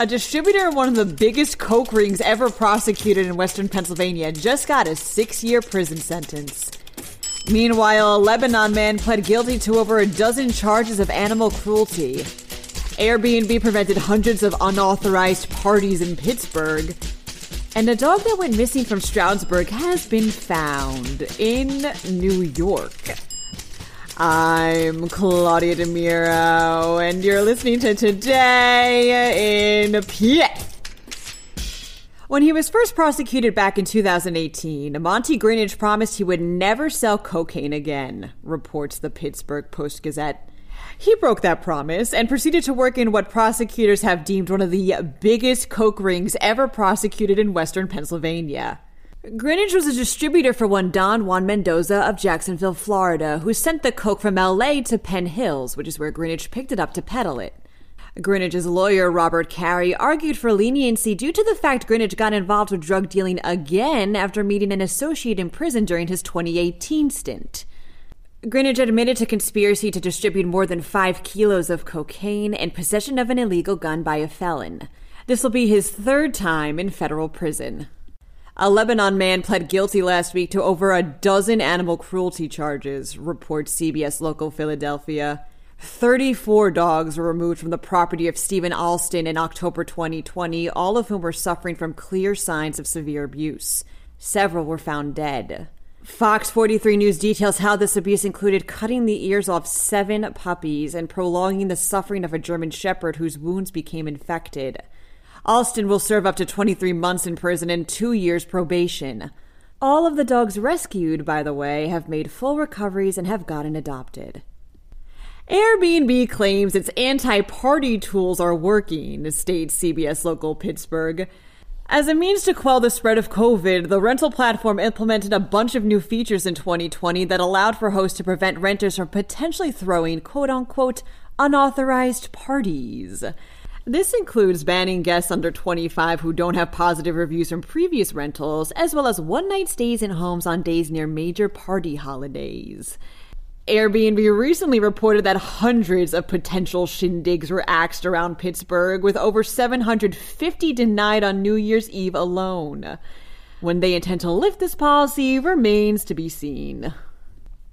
A distributor in one of the biggest coke rings ever prosecuted in western Pennsylvania just got a six year prison sentence. Meanwhile, a Lebanon man pled guilty to over a dozen charges of animal cruelty. Airbnb prevented hundreds of unauthorized parties in Pittsburgh. And a dog that went missing from Stroudsburg has been found in New York. I'm Claudia DeMiro, and you're listening to Today in PA. When he was first prosecuted back in 2018, Monty Greenidge promised he would never sell cocaine again, reports the Pittsburgh Post Gazette. He broke that promise and proceeded to work in what prosecutors have deemed one of the biggest coke rings ever prosecuted in western Pennsylvania. Greenidge was a distributor for one Don Juan Mendoza of Jacksonville, Florida, who sent the coke from LA to Penn Hills, which is where Greenidge picked it up to peddle it. Greenidge's lawyer, Robert Carey, argued for leniency due to the fact Greenidge got involved with drug dealing again after meeting an associate in prison during his 2018 stint. Greenidge admitted to conspiracy to distribute more than five kilos of cocaine and possession of an illegal gun by a felon. This will be his third time in federal prison. A Lebanon man pled guilty last week to over a dozen animal cruelty charges, reports CBS Local Philadelphia. 34 dogs were removed from the property of Stephen Alston in October 2020, all of whom were suffering from clear signs of severe abuse. Several were found dead. Fox 43 News details how this abuse included cutting the ears off seven puppies and prolonging the suffering of a German Shepherd whose wounds became infected. Alston will serve up to 23 months in prison and two years probation. All of the dogs rescued, by the way, have made full recoveries and have gotten adopted. Airbnb claims its anti party tools are working, states CBS Local Pittsburgh. As a means to quell the spread of COVID, the rental platform implemented a bunch of new features in 2020 that allowed for hosts to prevent renters from potentially throwing quote unquote unauthorized parties. This includes banning guests under 25 who don't have positive reviews from previous rentals, as well as one night stays in homes on days near major party holidays. Airbnb recently reported that hundreds of potential shindigs were axed around Pittsburgh, with over 750 denied on New Year's Eve alone. When they intend to lift this policy remains to be seen.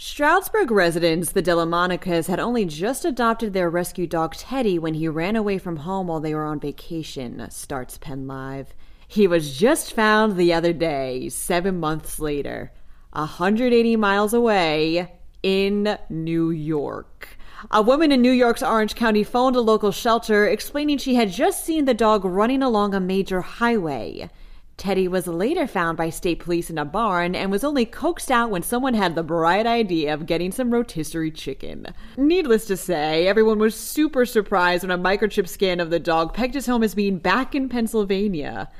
Stroudsburg residents, the Delamonicas, had only just adopted their rescue dog Teddy when he ran away from home while they were on vacation, starts Penn Live. He was just found the other day, seven months later, 180 miles away in New York. A woman in New York's Orange County phoned a local shelter explaining she had just seen the dog running along a major highway. Teddy was later found by state police in a barn and was only coaxed out when someone had the bright idea of getting some rotisserie chicken. Needless to say, everyone was super surprised when a microchip scan of the dog pegged his home as being back in Pennsylvania.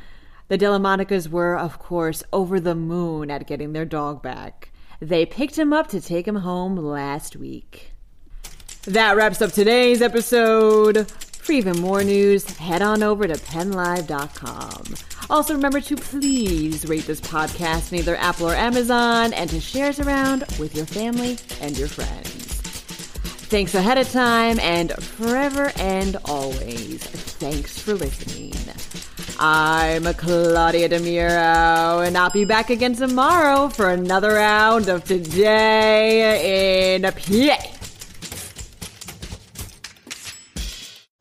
The Delamonicas were, of course, over the moon at getting their dog back. They picked him up to take him home last week. That wraps up today's episode. For even more news, head on over to pennlive.com. Also, remember to please rate this podcast in either Apple or Amazon and to share it around with your family and your friends. Thanks ahead of time and forever and always. Thanks for listening. I'm Claudia DeMiro, and I'll be back again tomorrow for another round of Today in PA.